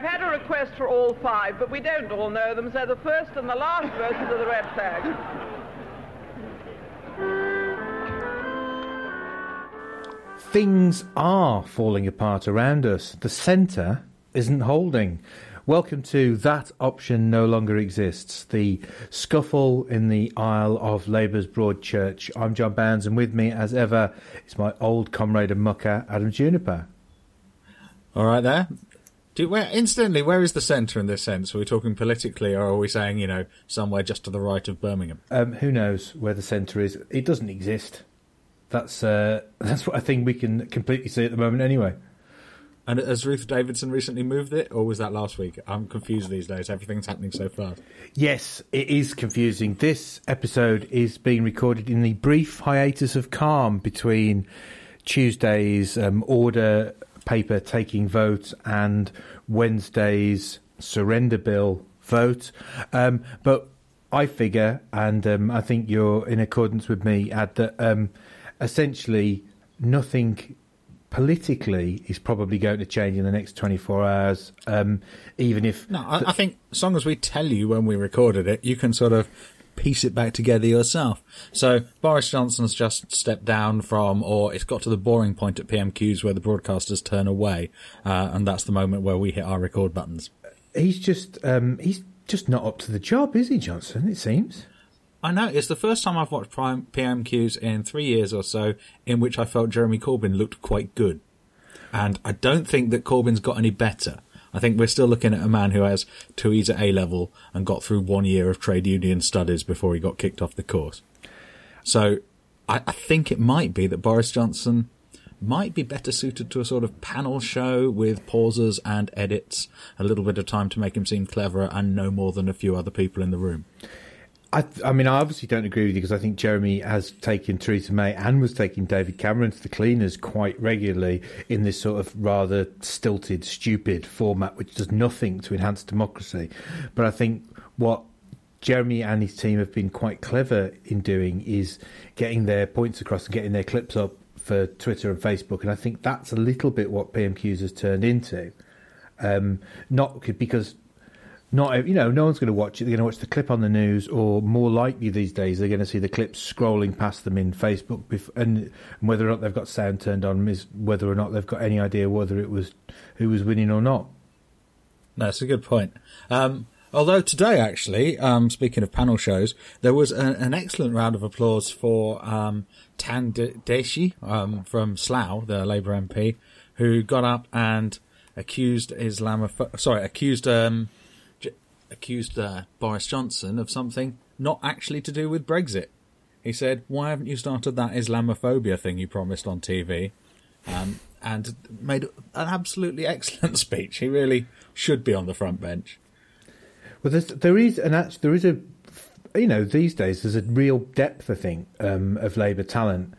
I've had a request for all five, but we don't all know them, so the first and the last verses of the red flag. Things are falling apart around us. The centre isn't holding. Welcome to That Option No Longer Exists, the scuffle in the aisle of Labour's Broadchurch. I'm John Bounds, and with me, as ever, is my old comrade and mucker, Adam Juniper. All right, there. Do, where, incidentally, where is the centre in this sense? Are we talking politically, or are we saying, you know, somewhere just to the right of Birmingham? Um, who knows where the centre is? It doesn't exist. That's uh, that's what I think we can completely see at the moment, anyway. And has Ruth Davidson recently moved it, or was that last week? I'm confused these days. Everything's happening so fast. Yes, it is confusing. This episode is being recorded in the brief hiatus of calm between Tuesday's um, order paper taking vote and Wednesday's surrender bill vote. Um, but I figure, and um, I think you're in accordance with me, Ad, that um, essentially nothing politically is probably going to change in the next 24 hours, um, even if. No, I, I, think as long as we tell you when we recorded it, you can sort of piece it back together yourself. So Boris Johnson's just stepped down from, or it's got to the boring point at PMQs where the broadcasters turn away, uh, and that's the moment where we hit our record buttons. He's just, um, he's just not up to the job, is he, Johnson? It seems. I know it's the first time I've watched Prime PMQs in three years or so in which I felt Jeremy Corbyn looked quite good, and I don't think that Corbyn's got any better. I think we're still looking at a man who has two E's at A level and got through one year of trade union studies before he got kicked off the course. So I, I think it might be that Boris Johnson might be better suited to a sort of panel show with pauses and edits, a little bit of time to make him seem cleverer and no more than a few other people in the room. I, I, mean, I obviously don't agree with you because I think Jeremy has taken Theresa May and was taking David Cameron to the cleaners quite regularly in this sort of rather stilted, stupid format, which does nothing to enhance democracy. But I think what Jeremy and his team have been quite clever in doing is getting their points across and getting their clips up for Twitter and Facebook. And I think that's a little bit what PMQs has turned into. Um, not because not you know no one's going to watch it. They're going to watch the clip on the news or more likely these days they're going to see the clips scrolling past them in facebook and whether or not they've got sound turned on is whether or not they've got any idea whether it was who was winning or not. That's a good point. Um, although today actually um, speaking of panel shows there was a, an excellent round of applause for um, Tan Dhesi um, from Slough the labour mp who got up and accused islamoph sorry accused um, accused uh, Boris Johnson of something not actually to do with Brexit. He said, "Why haven't you started that Islamophobia thing you promised on TV?" Um, and made an absolutely excellent speech. He really should be on the front bench. Well, there's, there is an there is a you know these days there's a real depth I think um, of Labour talent.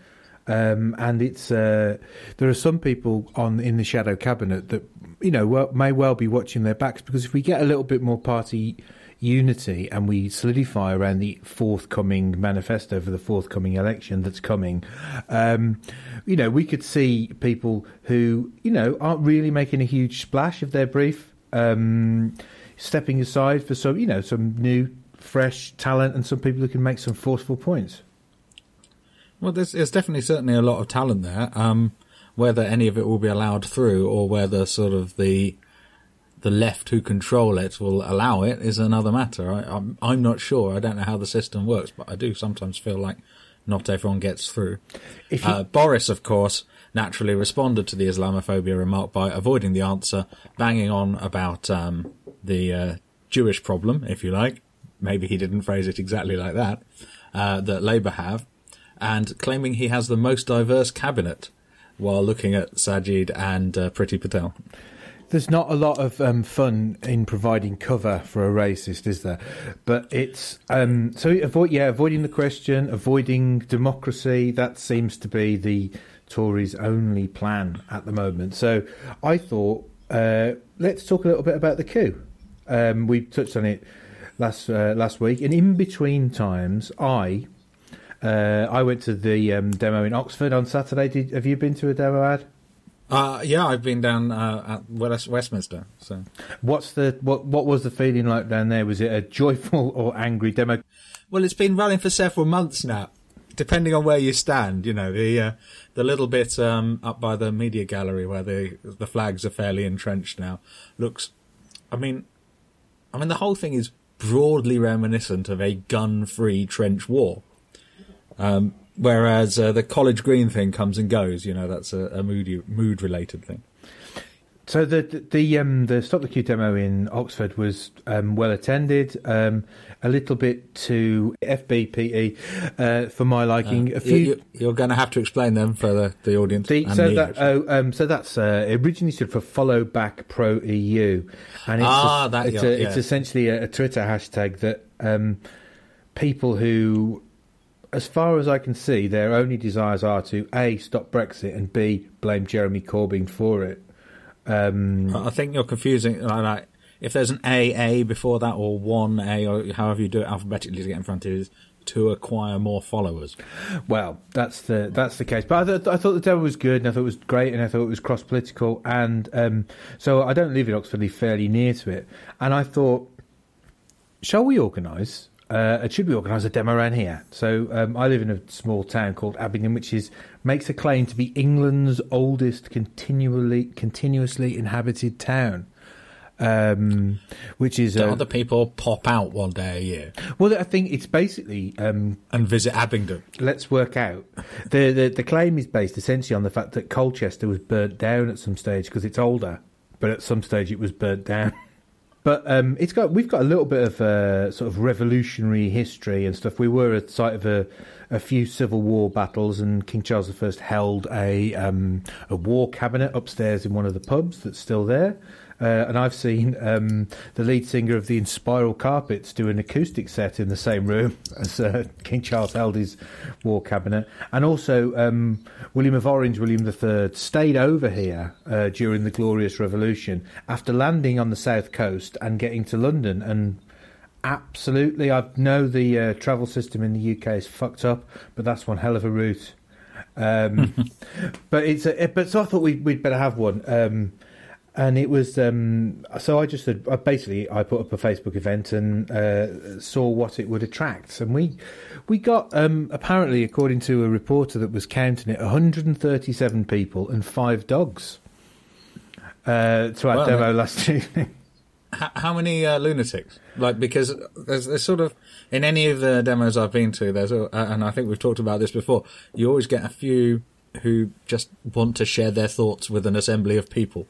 Um, and it's uh, there are some people on in the shadow cabinet that you know, well, may well be watching their backs because if we get a little bit more party unity and we solidify around the forthcoming manifesto for the forthcoming election that's coming, um, you know, we could see people who, you know, aren't really making a huge splash of their brief, um, stepping aside for some, you know, some new, fresh talent and some people who can make some forceful points. Well, there's, there's definitely certainly a lot of talent there. Um, whether any of it will be allowed through or whether sort of the the left who control it will allow it is another matter. I, am I'm, I'm not sure. I don't know how the system works, but I do sometimes feel like not everyone gets through. Uh, Boris, of course, naturally responded to the Islamophobia remark by avoiding the answer, banging on about um, the uh, Jewish problem, if you like. Maybe he didn't phrase it exactly like that. Uh, that Labour have, and claiming he has the most diverse cabinet while looking at Sajid and uh, Priti Patel. There's not a lot of um, fun in providing cover for a racist, is there? But it's um, so avoid yeah, avoiding the question, avoiding democracy. That seems to be the Tories' only plan at the moment. So I thought uh, let's talk a little bit about the coup. Um, we touched on it last uh, last week, and in between times, I uh, I went to the um, demo in Oxford on Saturday. Did, have you been to a demo ad? Uh, yeah, I've been down uh, at West- Westminster. So, What's the what? What was the feeling like down there? Was it a joyful or angry demo? well, it's been running for several months now, depending on where you stand. You know, the uh, the little bit um, up by the media gallery where the the flags are fairly entrenched now looks. I mean, I mean the whole thing is broadly reminiscent of a gun-free trench war. Um, whereas uh, the College Green thing comes and goes. You know, that's a, a moody mood-related thing. So the the the, um, the stop the coup demo in Oxford was um, well attended. Um, a little bit too FBPE uh, for my liking. a few. You, are going to have to explain them for the, the audience. The, and so me, that oh, um, so that's uh, originally stood for Follow Back Pro EU, and it's Ah, a- that, it's, yeah, a, it's essentially a, a Twitter hashtag that um, people who, as far as I can see, their only desires are to a stop Brexit and b blame Jeremy Corbyn for it. Um, I think you're confusing. Like, like, if there's an AA before that, or one A, or however you do it alphabetically to get in front of it, is to acquire more followers. Well, that's the that's the case. But I, th- I thought the demo was good, and I thought it was great, and I thought it was cross political, and um, so I don't live in Oxford, I live fairly near to it, and I thought, shall we organise? Uh, it should we organise a demo around here? So um, I live in a small town called Abingdon, which is makes a claim to be England's oldest continually continuously inhabited town. Um, which is Do uh, other people pop out one day a year well, I think it's basically um, and visit Abingdon? let's work out. The, the the claim is based essentially on the fact that Colchester was burnt down at some stage because it's older, but at some stage it was burnt down. But um, it's got we've got a little bit of uh, sort of revolutionary history and stuff. We were at site of a, a few civil war battles, and King Charles I held a um, a war cabinet upstairs in one of the pubs that's still there. Uh, and I've seen um, the lead singer of the Inspiral Carpets do an acoustic set in the same room as uh, King Charles held his war cabinet. And also, um, William of Orange, William III, stayed over here uh, during the Glorious Revolution after landing on the south coast and getting to London. And absolutely, I know the uh, travel system in the UK is fucked up, but that's one hell of a route. Um, but it's a, but so I thought we'd, we'd better have one. Um, and it was um, so I just I basically I put up a Facebook event and uh, saw what it would attract, and we we got um, apparently according to a reporter that was counting it 137 people and five dogs uh, to our Well, demo last evening. H- how many uh, lunatics? Like because there's, there's sort of in any of the demos I've been to, there's a, and I think we've talked about this before. You always get a few who just want to share their thoughts with an assembly of people.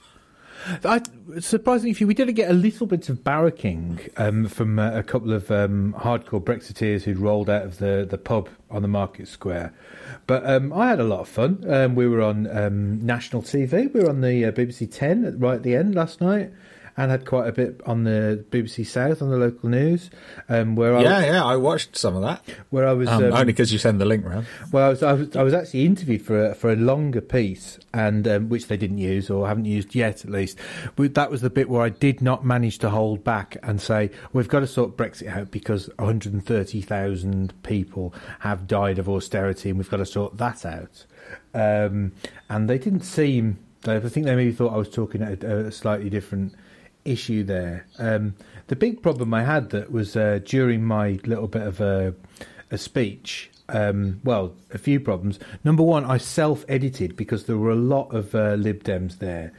I, surprisingly few. We did get a little bit of barracking um, from uh, a couple of um, hardcore Brexiteers who'd rolled out of the, the pub on the market square. But um, I had a lot of fun. Um, we were on um, national TV. We were on the uh, BBC 10 right at the end last night. And had quite a bit on the BBC South on the local news, um, where I Yeah, yeah, I watched some of that. where I was Um, um, only because you send the link round. well, I was, I was I was actually interviewed for a, for a longer piece, and um, which they didn't use or haven't used yet, at least. But that was the bit where I did not manage to hold back and say we've got to sort Brexit out because 130,000 people have died of austerity, and we've got to sort that out. Um, and they didn't seem. I think they maybe thought I was talking at a, a slightly different issue there. Um, the big problem I had that was uh, during my little bit of a, a speech. Um, well, a few problems. Number one, I self-edited because there were a lot of uh, Lib Dems there,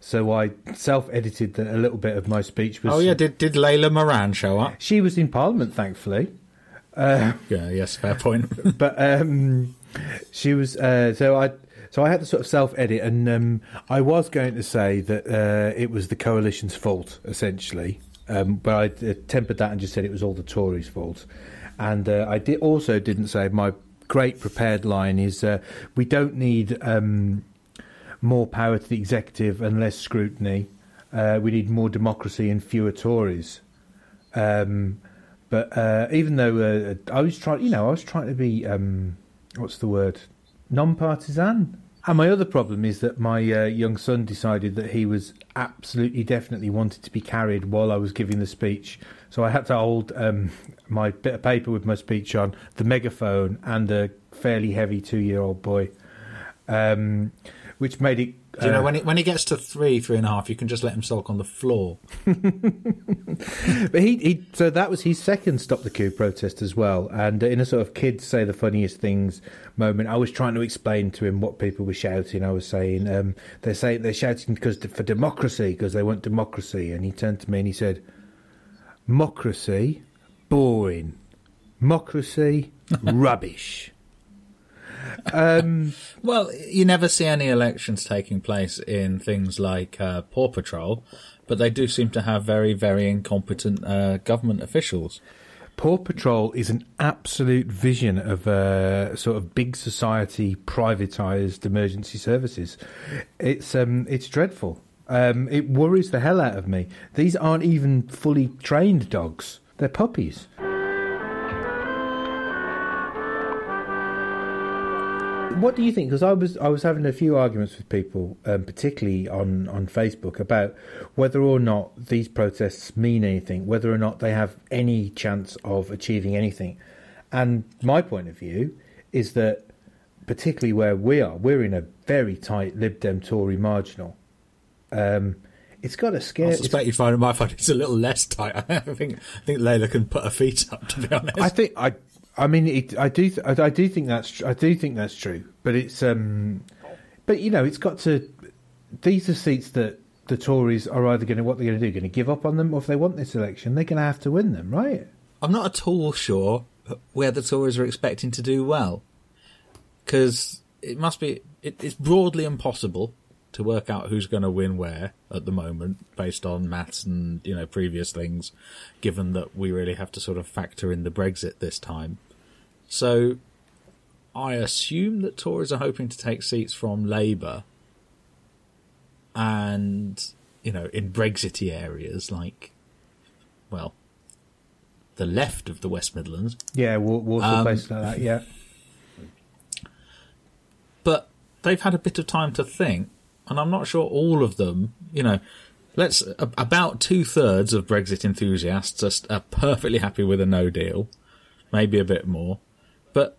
so I self-edited the, a little bit of my speech. Was, Oh yeah, did did Layla Moran show up? she was in Parliament, thankfully. Yeah, yes, fair point. but um, she was uh, so I so I had to sort of self edit, and um, I was going to say that uh, it was the coalition's fault essentially, um, but I uh, tempered that and just said it was all the Tories' fault. And uh, I also didn't say my great prepared line is uh, we don't need um, more power to the executive and less scrutiny. Uh, we need more democracy and fewer Tories. Um, but uh, even though uh, I was trying, you know, I was trying to be um, what's the word, non-partisan. And my other problem is that my uh, young son decided that he was absolutely, definitely wanted to be carried while I was giving the speech. So I had to hold um, my bit of paper with my speech on, the megaphone, and a fairly heavy two-year-old boy, um, which made it Do you know when he, when he gets to three, three and a half, you can just let him sulk on the floor. But he, he so that was his second stop the coup protest as well. And in a sort of kids say the funniest things moment, I was trying to explain to him what people were shouting. I was saying um, they're saying they're shouting because for democracy because they want democracy. And he turned to me and he said, "Democracy, boring. Democracy, rubbish." Um, Well, you never see any elections taking place in things like uh, Paw Patrol, but they do seem to have very, very incompetent uh, government officials. Paw Patrol is an absolute vision of uh, sort of big society privatized emergency services. It's um, it's dreadful. Um, it worries the hell out of me. These aren't even fully trained dogs; they're puppies. What do you think? Because I was I was having a few arguments with people, um, particularly on, on Facebook, about whether or not these protests mean anything, whether or not they have any chance of achieving anything. And my point of view is that, particularly where we are, we're in a very tight Lib Dem Tory marginal. Um, it's got a scare. I suspect you find might find it's a little less tight. I think I think Layla can put her feet up. To be honest, I think I, I mean, it, I do, I, do think that's, I do think that's true. But it's, um, but you know, it's got to. These are seats that the Tories are either going to what they're going to do, going to give up on them, or if they want this election, they're going to have to win them, right? I'm not at all sure where the Tories are expecting to do well, because it must be it, it's broadly impossible to work out who's going to win where at the moment based on maths and you know previous things. Given that we really have to sort of factor in the Brexit this time, so I assume that Tories are hoping to take seats from Labour, and you know in Brexity areas like, well, the left of the West Midlands. Yeah, Wa- Water, Um, places like that. Yeah, but they've had a bit of time to think, and I'm not sure all of them, you know, let's about two thirds of Brexit enthusiasts are, are perfectly happy with a no deal, maybe a bit more, but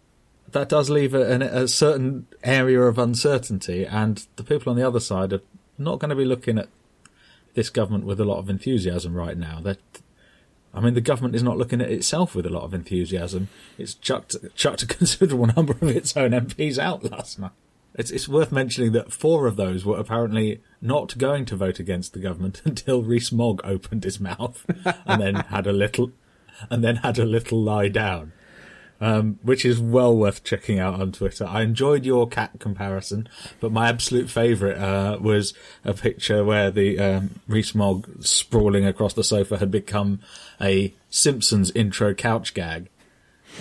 that does leave a, a certain area of uncertainty, and the people on the other side are not going to be looking at this government with a lot of enthusiasm right now. That I mean, the government is not looking at itself with a lot of enthusiasm. It's chucked chucked a considerable number of its own MPs out last night. It's it's worth mentioning that four of those were apparently not going to vote against the government until Rees Mogg opened his mouth and then had a little and then had a little lie down. Um, which is well worth checking out on Twitter. I enjoyed your cat comparison, but my absolute favourite uh, was a picture where the um, Rees Mogg sprawling across the sofa had become a Simpsons intro couch gag.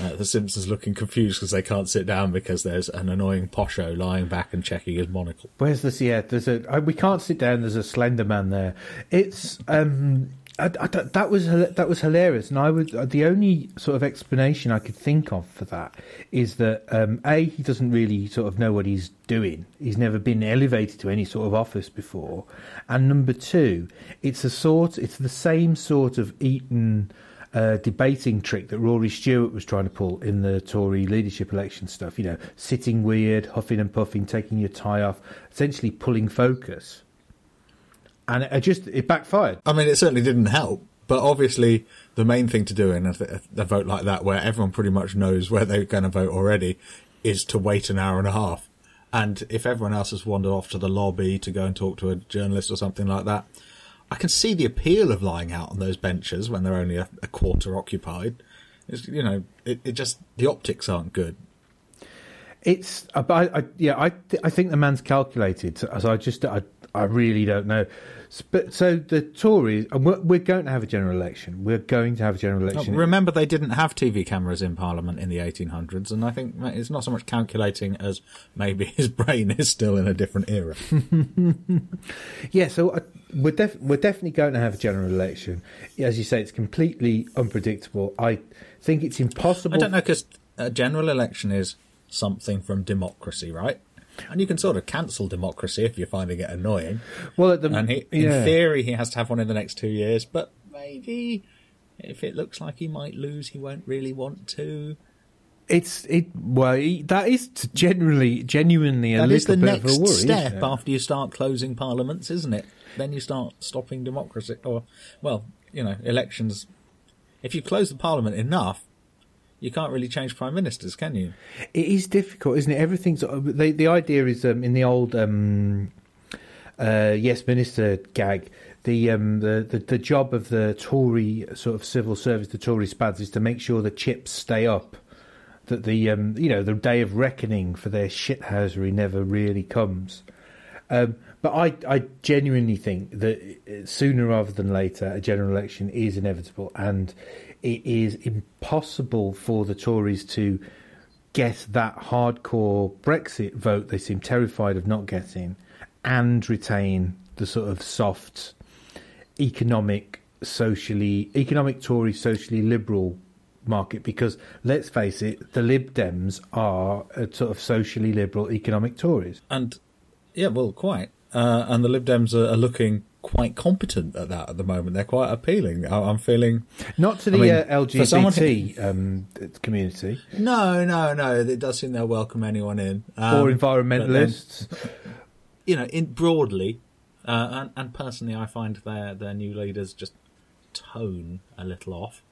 Uh, the Simpsons looking confused because they can't sit down because there's an annoying posho lying back and checking his monocle. where's this? Yeah, there's a. I, we can't sit down. There's a Slender Man there. It's um. I, I, that was that was hilarious, and I would the only sort of explanation I could think of for that is that um, a he doesn't really sort of know what he's doing. He's never been elevated to any sort of office before, and number two, it's a sort it's the same sort of Eton uh, debating trick that Rory Stewart was trying to pull in the Tory leadership election stuff. You know, sitting weird, huffing and puffing, taking your tie off, essentially pulling focus. And it just it backfired. I mean, it certainly didn't help, but obviously the main thing to do in a, a vote like that, where everyone pretty much knows where they're going to vote already, is to wait an hour and a half. And if everyone else has wandered off to the lobby to go and talk to a journalist or something like that, I can see the appeal of lying out on those benches when they're only a, a quarter occupied. It's, you know, it, it just the optics aren't good. It's but I, I, yeah, I th- I think the man's calculated. So I just I I really don't know. But so the Tories, and we're, we're going to have a general election. We're going to have a general election. Remember, they didn't have TV cameras in Parliament in the 1800s, and I think it's not so much calculating as maybe his brain is still in a different era. Yeah, so uh, we're def- we're definitely going to have a general election. As you say, it's completely unpredictable. I think it's impossible. I don't know because a general election is something from democracy, right? And you can sort of cancel democracy if you're finding it annoying. Well, at the And he, in yeah. theory, he has to have one in the next two years, but maybe if it looks like he might lose, he won't really want to. It's it well he- that is generally genuinely a That little is the bit next of a worry. step after you start closing parliaments, isn't it? Then you start stopping democracy, or well, you know, elections. If you close the parliament enough, you can't really change prime ministers, can you? It is difficult, isn't it? Everything's the the idea is um, in the old um, uh, yes minister gag. The, um, the the the job of the Tory sort of civil service, the Tory spads, is to make sure the chips stay up. That the um, you know the day of reckoning for their shithousery never really comes. Um, but I, I genuinely think that uh, sooner rather than later, a general election is inevitable, and it is impossible for the Tories to get that hardcore Brexit vote they seem terrified of not getting, and retain the sort of soft, economic, socially, economic Tory, socially liberal market. Because let's face it, the Lib Dems are a sort of socially liberal economic Tories. And yeah, well, quite. Uh, and the Lib Dems are, are looking quite competent at that at the moment. They're quite appealing. I, I'm feeling Not to I the mean, uh, for someone who- LGBT um, community no, no, no. It does seem they'll welcome anyone in. Um, or but then- environmentalists. you know, in broadly, uh, and, and personally, I find their their new leaders just tone a little off.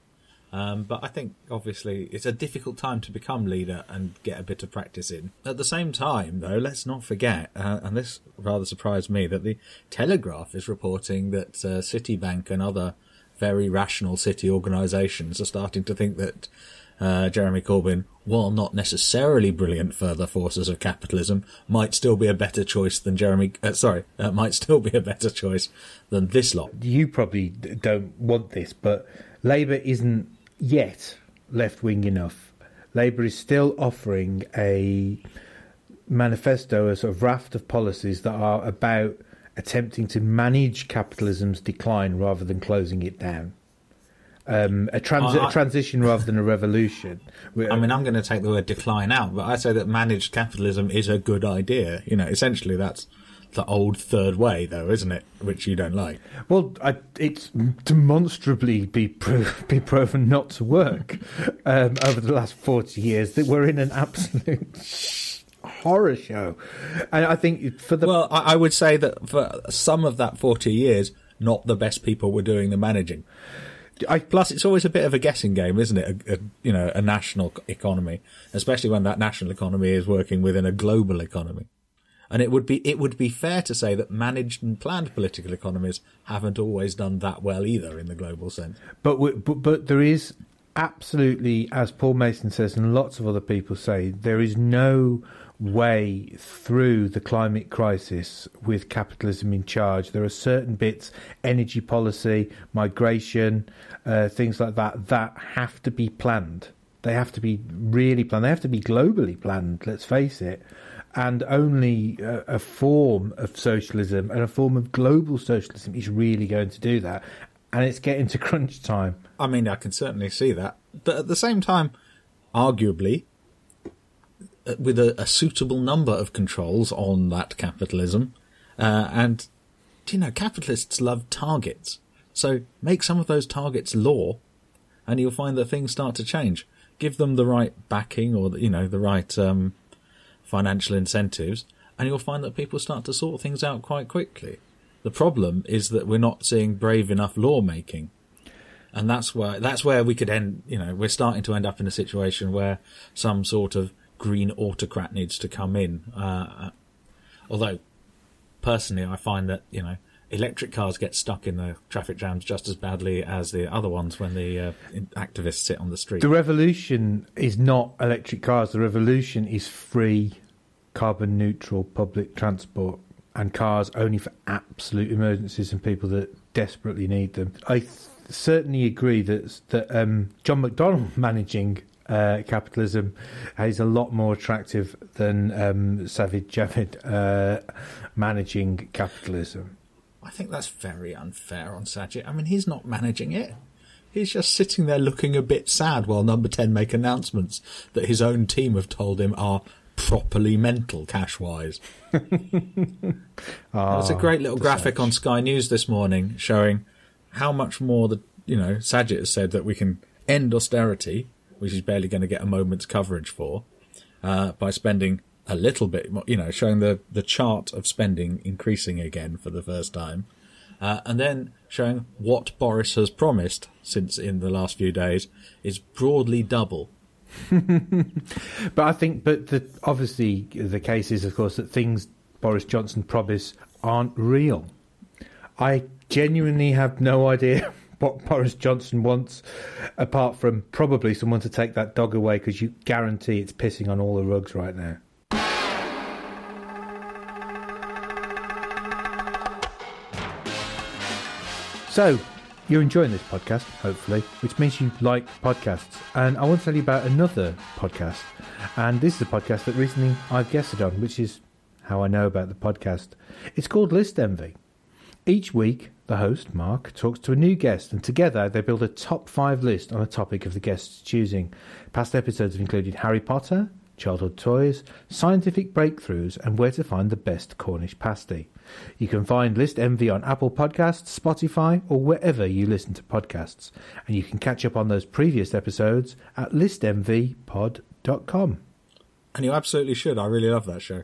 Um, but I think obviously it's a difficult time to become leader and get a bit of practice in. At the same time, though, let's not forget, uh, and this rather surprised me, that the Telegraph is reporting that uh, Citibank and other very rational city organisations are starting to think that uh, Jeremy Corbyn, while not necessarily brilliant for the forces of capitalism, might still be a better choice than Jeremy. Uh, sorry, uh, might still be a better choice than this lot. you probably don't want this, but Labour isn't yet left wing enough. Labour is still offering a manifesto, a sort of raft of policies that are about attempting to manage capitalism's decline rather than closing it down. Um, a, transi- I- a transition rather than a revolution. We- I mean, I'm going to take the word decline out, but I say that managed capitalism is a good idea. You know, essentially that's the old third way, though, isn't it? Which you don't like. Well, I, it's demonstrably be pro- be proven not to work um, over the last forty years. That we're in an absolute horror show, and I think for the Well, I, I would say that for some of that 40 years, not the best people were doing the managing. I, Plus, it's always a bit of a guessing game, isn't it? A, a, you know, a national economy, especially when that national economy is working within a global economy. And it would be it would be fair to say that managed and planned political economies haven't always done that well either in the global sense. but, we, but but there is absolutely, as Paul Mason says, and lots of other people say, there is no way through the climate crisis with capitalism in charge. There are certain bits, energy policy, migration, uh, things like that, that have to be planned. They have to be really planned. They have to be globally planned, let's face it. And only a, a form of socialism and a form of global socialism is really going to do that. And it's getting to crunch time. I mean, I can certainly see that, but at the same time, arguably, uh, with a, a suitable number of controls on that capitalism, uh, and you know, capitalists love targets. So make some of those targets law, and you'll find that things start to change. Give them the right backing, or you know, the right um, financial incentives, and you'll find that people start to sort things out quite quickly. The problem is that we're not seeing brave enough lawmaking and that's where that's where we could end. You know, we're starting to end up in a situation where some sort of green autocrat needs to come in. Uh, although, personally, I find that you know electric cars get stuck in the traffic jams just as badly as the other ones when the uh, activists sit on the street. The revolution is not electric cars. The revolution is free, carbon neutral public transport and cars only for absolute emergencies and people that desperately need them. I th- certainly agree that that um, John McDonnell managing uh, capitalism is a lot more attractive than um, Savage Javid uh, managing capitalism. I think that's very unfair on Sajid. I mean, he's not managing it. He's just sitting there looking a bit sad while Number 10 make announcements that his own team have told him are properly mental cash wise. There was a great little graphic Saj. on Sky News this morning showing how much more the, you know, Sajid has said that we can end austerity which he's barely going to get a moment's coverage for, uh, by spending a little bit more, you know, showing the, the chart of spending increasing again for the first time. Uh, and then showing what Boris has promised since in the last few days is broadly double. but I think, but the, obviously the case is, of course, that things Boris Johnson promise aren't real. I genuinely have no idea what Boris Johnson wants, apart from probably someone to take that dog away because you guarantee it's pissing on all the rugs right now. So, you're enjoying this podcast, hopefully, which means you like podcasts. And I want to tell you about another podcast. And this is a podcast that recently I've guested on, which is how I know about the podcast. It's called List Envy. Each week, the host, Mark, talks to a new guest, and together they build a top five list on a topic of the guest's choosing. Past episodes have included Harry Potter, childhood toys, scientific breakthroughs, and where to find the best Cornish pasty. You can find List Envy on Apple Podcasts, Spotify, or wherever you listen to podcasts. And you can catch up on those previous episodes at listenvypod.com. And you absolutely should. I really love that show.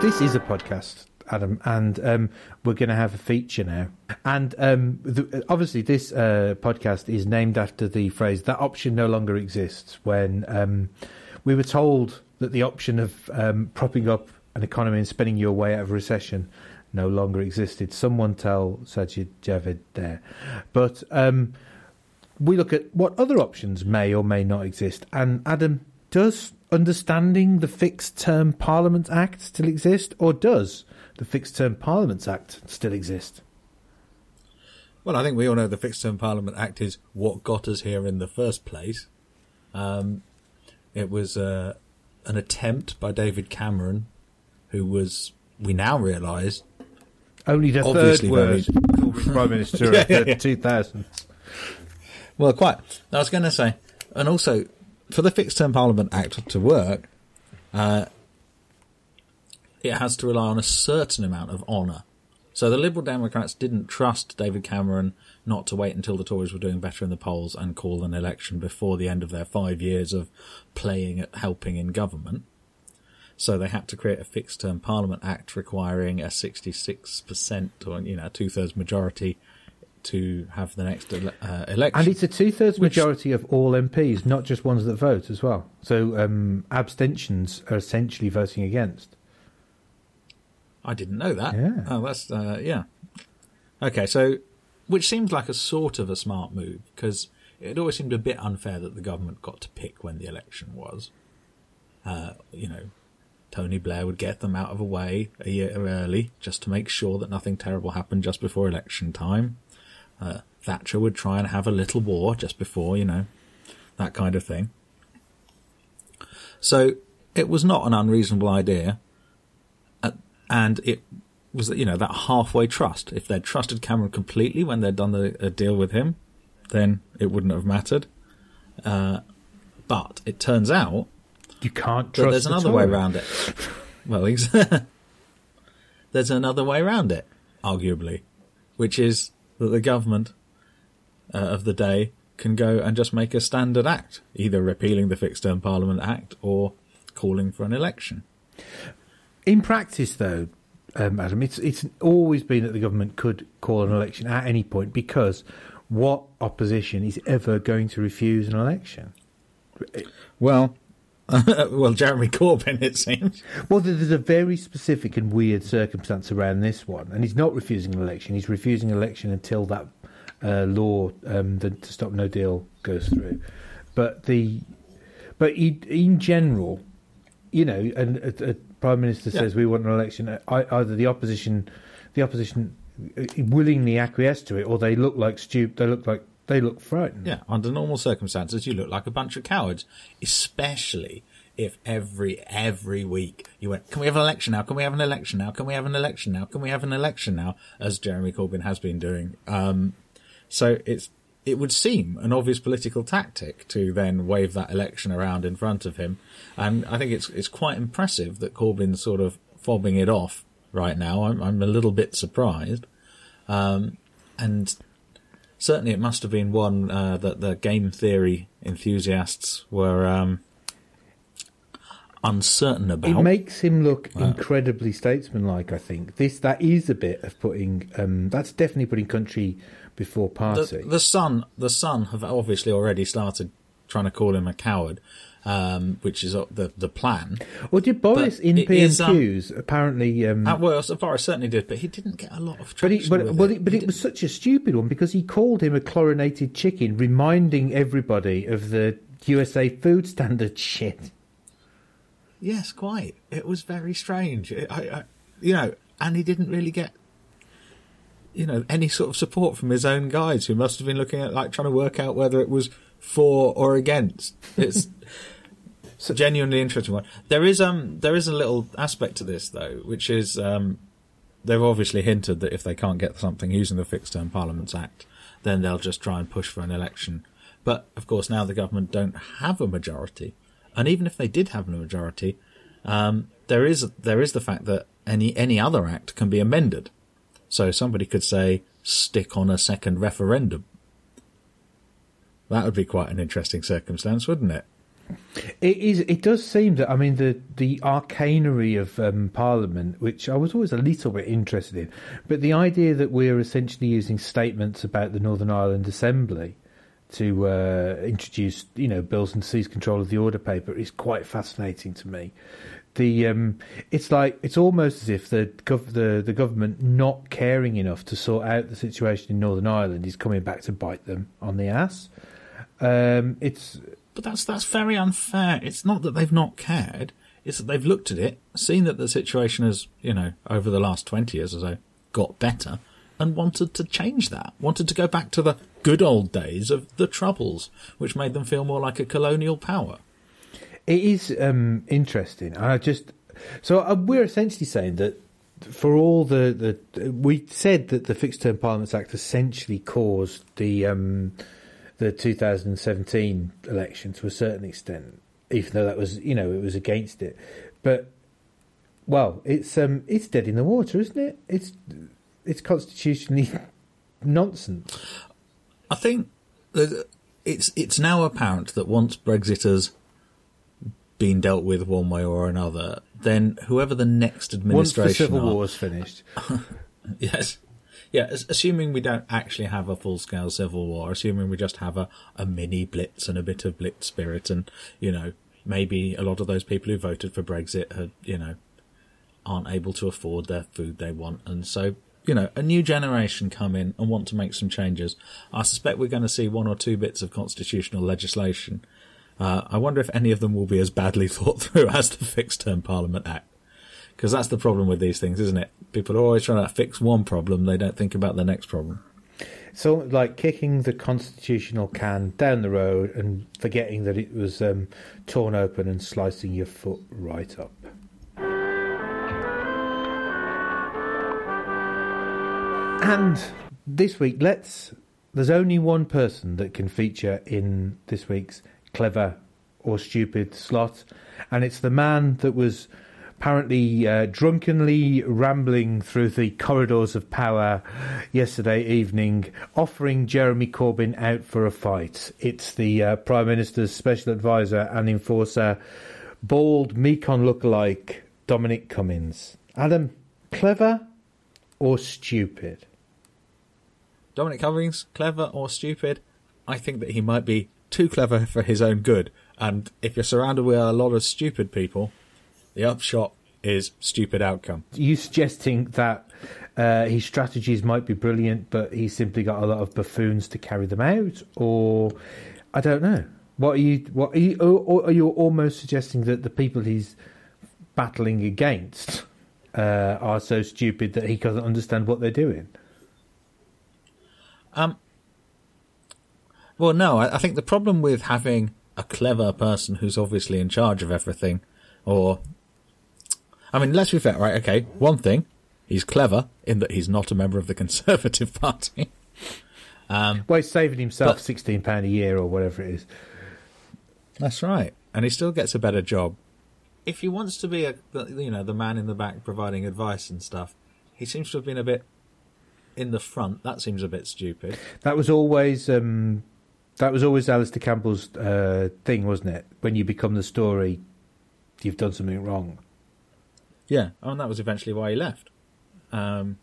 This is a podcast, Adam, and um, we're going to have a feature now. And um, the, obviously, this uh, podcast is named after the phrase "that option no longer exists." When um, we were told that the option of um, propping up an economy and spending your way out of recession no longer existed. Someone tell Sajid Javid there. But um, we look at what other options may or may not exist. And Adam, does understanding the Fixed Term Parliament Act still exist, or does the Fixed Term Parliaments Act still exist? Well, I think we all know the Fixed Term Parliament Act is what got us here in the first place. Um, it was uh, an attempt by David Cameron, who was, we now realise, only the third word Prime Minister yeah, of the yeah. 2000s. Well, quite. I was going to say, and also for the Fixed Term Parliament Act to work, uh, it has to rely on a certain amount of honour. So the Liberal Democrats didn't trust David Cameron not to wait until the Tories were doing better in the polls and call an election before the end of their five years of playing at helping in government. So they had to create a fixed term Parliament Act requiring a 66% or, you know, two thirds majority to have the next ele- uh, election. And it's a two thirds majority of all MPs, not just ones that vote as well. So um, abstentions are essentially voting against. I didn't know that. Yeah. Oh, that's, uh, yeah. Okay, so which seems like a sort of a smart move because it always seemed a bit unfair that the government got to pick when the election was. Uh, you know, Tony Blair would get them out of the way a year early just to make sure that nothing terrible happened just before election time. Uh, Thatcher would try and have a little war just before, you know, that kind of thing. So it was not an unreasonable idea, and it was you know that halfway trust. If they'd trusted Cameron completely when they'd done the a deal with him, then it wouldn't have mattered. Uh, but it turns out you can't trust. there's another way around it. well, there's another way around it, arguably, which is that the government uh, of the day can go and just make a standard act, either repealing the Fixed Term Parliament Act or calling for an election. In practice, though, um, Adam. It's it's always been that the government could call an election at any point because what opposition is ever going to refuse an election? Well, well, Jeremy Corbyn, it seems. Well, there's a very specific and weird circumstance around this one, and he's not refusing an election. He's refusing an election until that uh, law um, the, to stop No Deal goes through. But the but he, in general, you know, and prime minister says we want an election, uh, either the opposition, the opposition uh, willingly acquiesce to it, or they look like stupid. They look like they look frightened. Yeah, under normal circumstances, you look like a bunch of cowards, especially if every every week you went, "Can we have an election now? Can we have an election now? Can we have an election now? Can we have an election now?" As Jeremy Corbyn has been doing. Um, so it's it would seem an obvious political tactic to then wave that election around in front of him. And I think it's it's quite impressive that Corbyn's sort of fobbing it off right now. I'm, I'm a little bit surprised. Um, and certainly it must have been one uh, that the game theory enthusiasts were um, uncertain about. It makes him look incredibly statesmanlike. I think this that is a bit of putting. Um, that's definitely putting country before party. the, the Sun, the Sun have obviously already started trying to call him a coward, um, which is uh, the the plan. Well, did Boris but in it is, um, PMQs apparently? Um, Uh, well, so far, certainly did, but he didn't get a lot of But, he, but, it. it, but it was such a stupid one because he called him a chlorinated chicken, reminding everybody of the USA food standard shit. Yes, quite. It was very strange. I, I, you know, and he didn't really get, you know, any sort of support from his own guys who must have been looking at like trying to work out whether it was for or against. It's a genuinely interesting one. There is um there is a little aspect to this though, which is um they've obviously hinted that if they can't get something using the Fixed Term Parliaments Act, then they'll just try and push for an election. But of course, now the government don't have a majority, and even if they did have a majority, um, there is there is the fact that any any other act can be amended. So somebody could say stick on a second referendum. That would be quite an interesting circumstance, wouldn't it? It is. It does seem that I mean the the arcanery of um, Parliament, which I was always a little bit interested in, but the idea that we're essentially using statements about the Northern Ireland Assembly to uh, introduce, you know, bills and seize control of the order paper is quite fascinating to me. The um, it's like it's almost as if the gov- the the government not caring enough to sort out the situation in Northern Ireland is coming back to bite them on the ass. Um, it's But that's that's very unfair. It's not that they've not cared; it's that they've looked at it, seen that the situation has, you know, over the last twenty years or so, got better, and wanted to change that. Wanted to go back to the good old days of the Troubles, which made them feel more like a colonial power. It is um, interesting, I just so uh, we're essentially saying that for all the, the we said that the Fixed Term Parliaments Act essentially caused the um, the 2017 election to a certain extent, even though that was you know it was against it, but well, it's um, it's dead in the water, isn't it? It's it's constitutionally nonsense. I think that it's it's now apparent that once Brexiters been dealt with one way or another, then whoever the next administration Once the civil are- war's finished, Yes. Yeah, assuming we don't actually have a full scale civil war, assuming we just have a, a mini blitz and a bit of blitz spirit, and, you know, maybe a lot of those people who voted for Brexit had, you know, aren't able to afford their food they want, and so, you know, a new generation come in and want to make some changes. I suspect we're going to see one or two bits of constitutional legislation. Uh, I wonder if any of them will be as badly thought through as the Fixed Term Parliament Act. Because that's the problem with these things, isn't it? People are always trying to fix one problem, they don't think about the next problem. So, like kicking the constitutional can down the road and forgetting that it was um, torn open and slicing your foot right up. And this week, let's. There's only one person that can feature in this week's clever or stupid slot, and it's the man that was apparently uh, drunkenly rambling through the corridors of power yesterday evening, offering Jeremy Corbyn out for a fight. It's the uh, Prime Minister's special advisor and enforcer, bald Mekon lookalike Dominic Cummings. Adam, clever or stupid? Dominic Cummings, clever or stupid? I think that he might be too clever for his own good. And if you're surrounded with a lot of stupid people, the upshot is stupid outcome. You suggesting that uh, his strategies might be brilliant, but he's simply got a lot of buffoons to carry them out, or I don't know. What are you? What are you? Or, are you almost suggesting that the people he's battling against uh, are so stupid that he doesn't understand what they're doing? Well, no, I, I think the problem with having a clever person who's obviously in charge of everything, or, I mean, let's be fair, right? Okay, one thing, he's clever in that he's not a member of the Conservative Party. Well, he's saving himself But- sixteen pound a year or whatever it is. That's right, and he still gets a better job. If he wants to be a, the- you know, the man in the back providing advice and stuff, he seems to have been a bit in the front. That seems a bit stupid. That was always um, that was always Alastair Campbell's uh, thing, wasn't it? When you become the story, you've done something wrong. Yeah, oh, and that was eventually why he left. Um,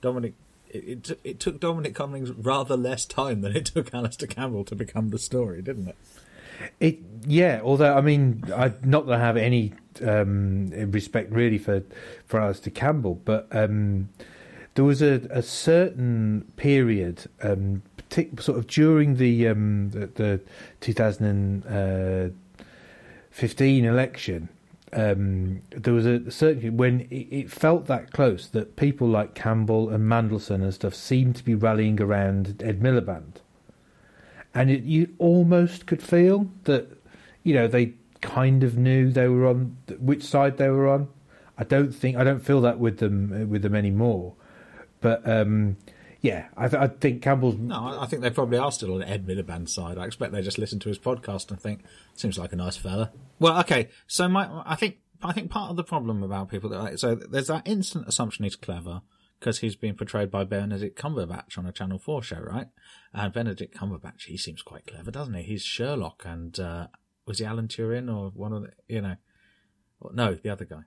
Dominic, it, it, took- it took Dominic Cummings rather less time than it took Alastair Campbell to become the story, didn't it? It, yeah. Although I mean, I not that I have any um, respect really for for Alastair Campbell, but um, there was a, a certain period, um, sort of during the um, the, the 2015 election. Um, there was a certain when it, it felt that close that people like Campbell and Mandelson and stuff seemed to be rallying around Ed Miliband and it, you almost could feel that you know they kind of knew they were on which side they were on. I don't think I don't feel that with them with them anymore, but um, yeah, I, th- I think Campbell's No, I think they probably are still on Ed Miliband's side. I expect they just listen to his podcast and think seems like a nice fella. Well, okay, so my I think I think part of the problem about people that like, so there's that instant assumption he's clever because he's being portrayed by Benedict Cumberbatch on a Channel Four show, right? And Benedict Cumberbatch, he seems quite clever, doesn't he? He's Sherlock, and uh, was he Alan Turing or one of the you know? No, the other guy.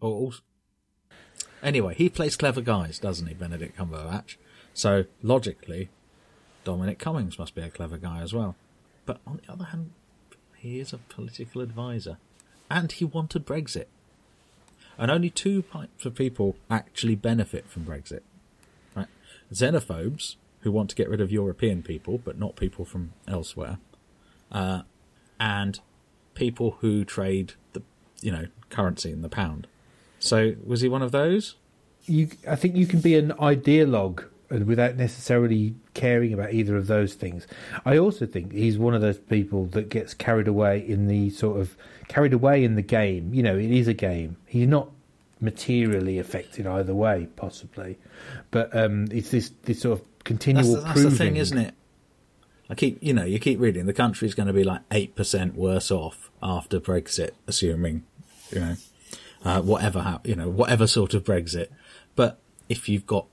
Or also, Anyway, he plays clever guys, doesn't he, Benedict Cumberbatch? So logically, Dominic Cummings must be a clever guy as well. But on the other hand, he is a political advisor, and he wanted Brexit. And only two types of people actually benefit from Brexit. Right? Xenophobes, who want to get rid of European people, but not people from elsewhere, uh, and people who trade the, you know, currency in the pound. So was he one of those? you. I think you can be an ideologue and without necessarily caring about either of those things. I also think he's one of those people that gets carried away in the sort of carried away in the game. You know, it is a game. He's not materially affected either way, possibly, but um, it's this this sort of continual That's, the, that's the thing, isn't it? I keep, you know, you keep reading. The country's going to be like eight percent worse off after Brexit, assuming, you know, uh, whatever hap- you know, whatever sort of Brexit. But if you've got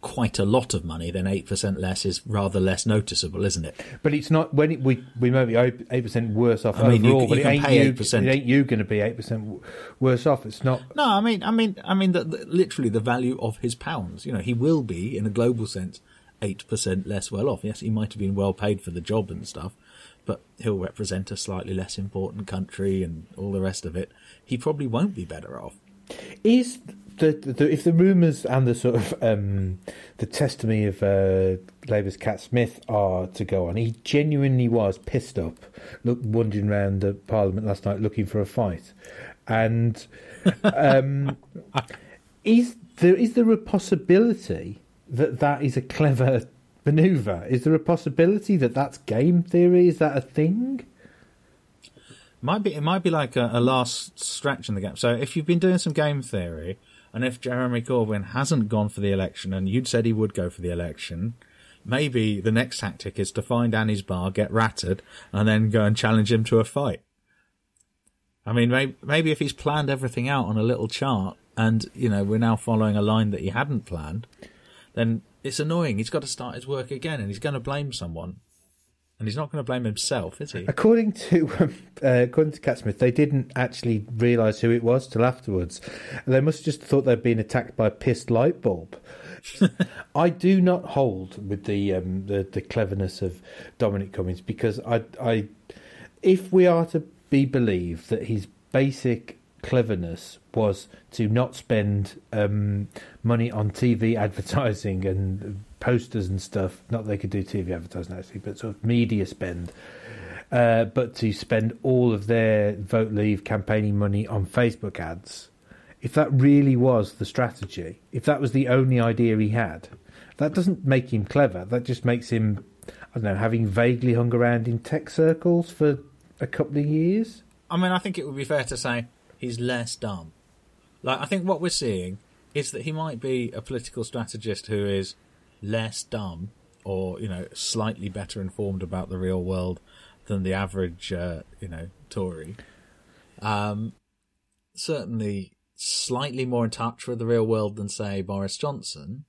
quite a lot of money, then eight percent less is rather less noticeable, isn't it? But it's not when it, we we may be eight percent worse off I mean, overall, you but it ain't you. 8%. It ain't you going to be eight percent worse off. It's not. No, I mean, I mean, I mean, the, literally the value of his pounds. You know, he will be, in a global sense, eight percent less well off. Yes, he might have been well paid for the job and stuff, but he'll represent a slightly less important country and all the rest of it. He probably won't be better off. Is the, the if the rumours and the sort of um, the testimony of uh, Labour's Cat Smith are to go on, he genuinely was pissed up, look wandering around the Parliament last night looking for a fight, and um, is there is there a possibility that that is a clever manoeuvre? Is there a possibility that that's game theory? Is that a thing? Might be, it might be like a, a last stretch in the game. So if you've been doing some game theory, and if Jeremy Corbyn hasn't gone for the election, and you'd said he would go for the election, maybe the next tactic is to find Annie's bar, get ratted, and then go and challenge him to a fight. I mean, maybe, maybe if he's planned everything out on a little chart, and you know we're now following a line that he hadn't planned, then it's annoying. He's got to start his work again, and he's going to blame someone, and he's not going to blame himself, is he? According to um, uh, according to Cat Smith, they didn't actually realise who it was till afterwards. They must have just thought they'd been attacked by a pissed light bulb. I do not hold with the, um, the the cleverness of Dominic Cummings because I I if we are to be believed that his basic cleverness was to not spend um, money on TV advertising and posters and stuff. Not they could do TV advertising actually, but sort of media spend. Uh, but to spend all of their vote leave campaigning money on Facebook ads. If that really was the strategy, if that was the only idea he had, that doesn't make him clever. That just makes him, I don't know, having vaguely hung around in tech circles for a couple of years. I mean, I think it would be fair to say he's less dumb. Like, I think what we're seeing is that he might be a political strategist who is less dumb or, you know, slightly better informed about the real world than the average, uh, you know, Tory. Um, certainly slightly more in touch with the real world than, say, Boris Johnson.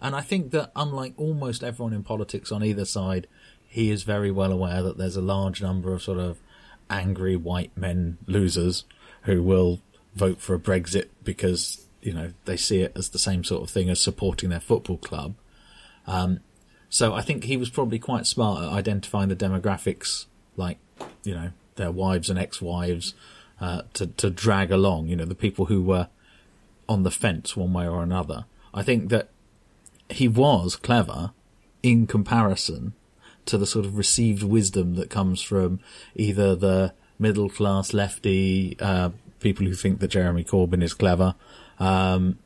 And I think that unlike almost everyone in politics on either side, he is very well aware that there's a large number of sort of angry white men losers who will vote for a Brexit because, you know, they see it as the same sort of thing as supporting their football club. Um, so I think he was probably quite smart at identifying the demographics, like, you know, their wives and ex-wives, uh, to, to drag along, you know, the people who were on the fence one way or another. I think that he was clever in comparison to the sort of received wisdom that comes from either the middle class lefty uh, people who think that Jeremy Corbyn is clever, um,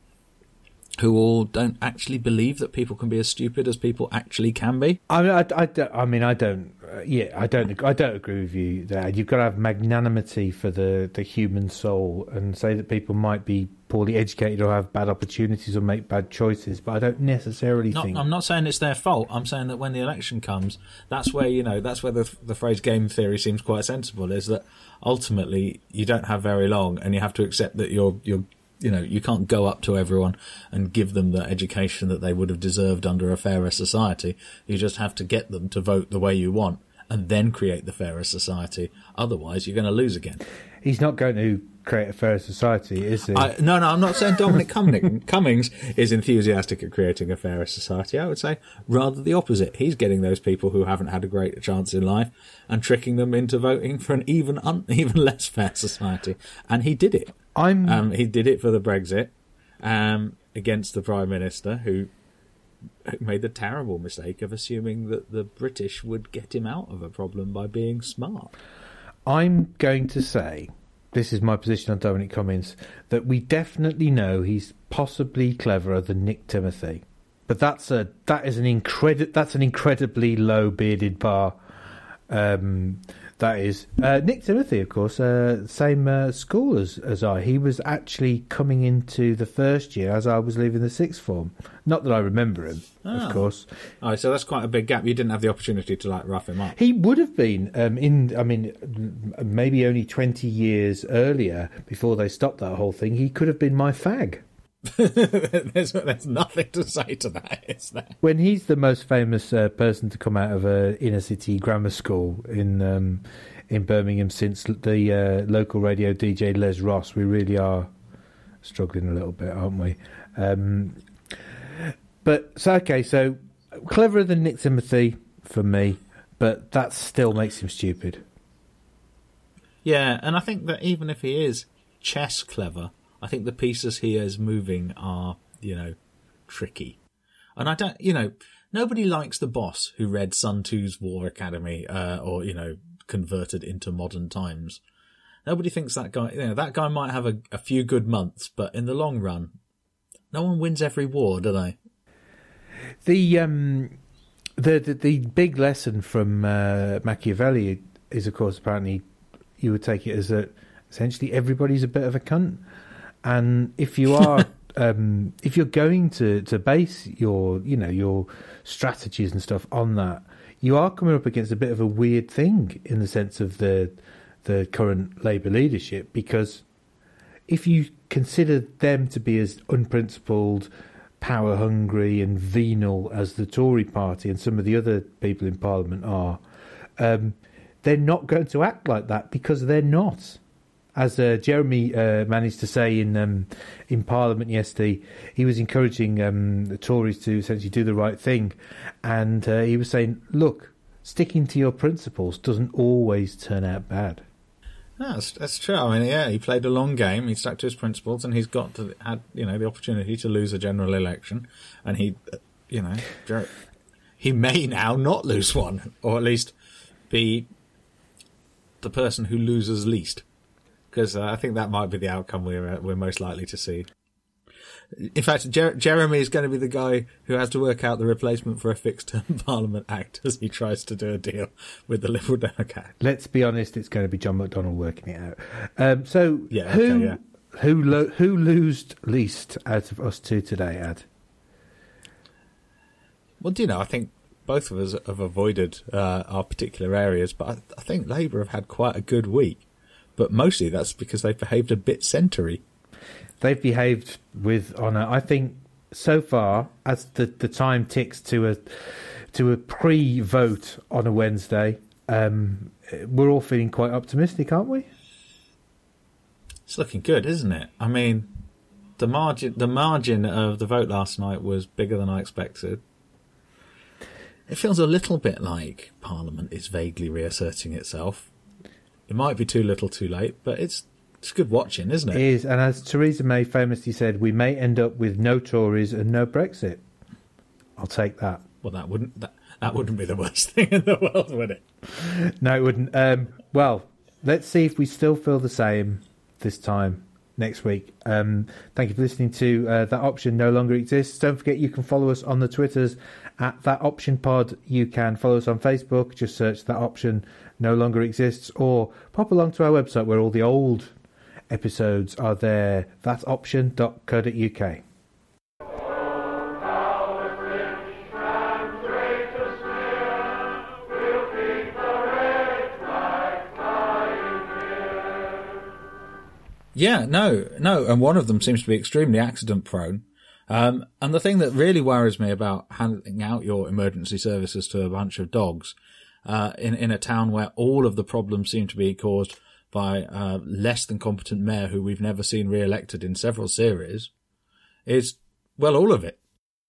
who all don't actually believe that people can be as stupid as people actually can be. I mean, I, I, don't- I mean, I don't. Uh, yeah, I don't. I don't agree with you there. You've got to have magnanimity for the the human soul, and say that people might be poorly educated or have bad opportunities or make bad choices. But I don't necessarily Not, think. I'm not saying it's their fault. I'm saying that when the election comes, that's where you know that's where the the phrase game theory seems quite sensible. Is that ultimately you don't have very long, and you have to accept that you're you're you know you can't go up to everyone and give them the education that they would have deserved under a fairer society. You just have to get them to vote the way you want, and then create the fairer society. Otherwise, you're going to lose again. He's not going to create a fairer society, is he? I, no, no, I'm not saying Dominic Cummings is enthusiastic at creating a fairer society. I would say rather the opposite. He's getting those people who haven't had a great chance in life and tricking them into voting for an even un, even less fair society. And he did it. I'm. Um, he did it for the Brexit um, against the Prime Minister, who made the terrible mistake of assuming that the British would get him out of a problem by being smart. I'm going to say, this is my position on Dominic Cummings, that we definitely know he's possibly cleverer than Nick Timothy, but that's a that is an incredi- that's an incredibly low bearded bar. Um, that is uh, Nick Timothy, of course, uh, same uh, school as as I. He was actually coming into the first year as I was leaving the sixth form. Not that I remember him, Ah. of course. Oh, so that's quite a big gap. You didn't have the opportunity to like rough him up. He would have been um, in. I mean, maybe only twenty years earlier, before they stopped that whole thing. He could have been my fag. there's, there's nothing to say to that, is there? When he's the most famous uh, person to come out of a inner city grammar school in um, in Birmingham since the uh, local radio DJ Les Ross, we really are struggling a little bit, aren't we? Um, but so okay, so cleverer than Nick Timothy for me, but that still makes him stupid. Yeah, and I think that even if he is chess clever, I think the pieces he is moving are, you know, tricky. And I don't, you know, nobody likes the boss who read Sun Tzu's War Academy, uh, or, you know, converted into modern times. Nobody thinks that guy, you know, that guy might have a, a few good months, but in the long run, no one wins every war, do they? The um, the, the the big lesson from uh, Machiavelli is, of course, apparently you would take it as that essentially everybody's a bit of a cunt, and if you are. Um, if you're going to, to base your you know your strategies and stuff on that, you are coming up against a bit of a weird thing in the sense of the the current Labour leadership because if you consider them to be as unprincipled, power hungry, and venal as the Tory party and some of the other people in Parliament are, um, they're not going to act like that because they're not. As uh, Jeremy uh, managed to say in um, in Parliament yesterday, he was encouraging um, the Tories to essentially do the right thing, and uh, he was saying, "Look, sticking to your principles doesn't always turn out bad." That's, that's true. I mean, yeah, he played a long game. He stuck to his principles, and he's got to had you know the opportunity to lose a general election, and he, uh, you know, he may now not lose one, or at least be the person who loses least, because uh, I think that might be the outcome we're uh, we're most likely to see. In fact, Jer- Jeremy is going to be the guy who has to work out the replacement for a fixed-term Parliament Act as he tries to do a deal with the Liberal Democrats. Let's be honest; it's going to be John McDonnell working it out. Um, so, Yeah, who okay, yeah. who lo- who losed least out of us two today, Ad? Well, do you know, I think both of us have avoided uh, our particular areas, but I, I think Labour have had quite a good week. But mostly that's because they've behaved a bit century. They've behaved with honour. I think so far, as the, the time ticks to a to a pre-vote on a Wednesday, um, we're all feeling quite optimistic, aren't we? It's looking good, isn't it? I mean, the margin the margin of the vote last night was bigger than I expected. It feels a little bit like Parliament is vaguely reasserting itself. It might be too little, too late, but it's it's good watching, isn't it? It is, and as Theresa May famously said, we may end up with no Tories and no Brexit. I'll take that. Well, that wouldn't that, that wouldn't be the worst thing in the world, would it? No, it wouldn't. Um, well, let's see if we still feel the same this time next week. Um, thank you for listening to uh, That Option No Longer Exists. Don't forget you can follow us on the Twitters at That Option Pod. You can follow us on Facebook. Just search That Option No Longer Exists or pop along to our website where all the old episodes are there. Thatoption.co.uk. Yeah, no, no, and one of them seems to be extremely accident prone. Um, and the thing that really worries me about handing out your emergency services to a bunch of dogs uh, in in a town where all of the problems seem to be caused by a less than competent mayor who we've never seen re-elected in several series is well, all of it.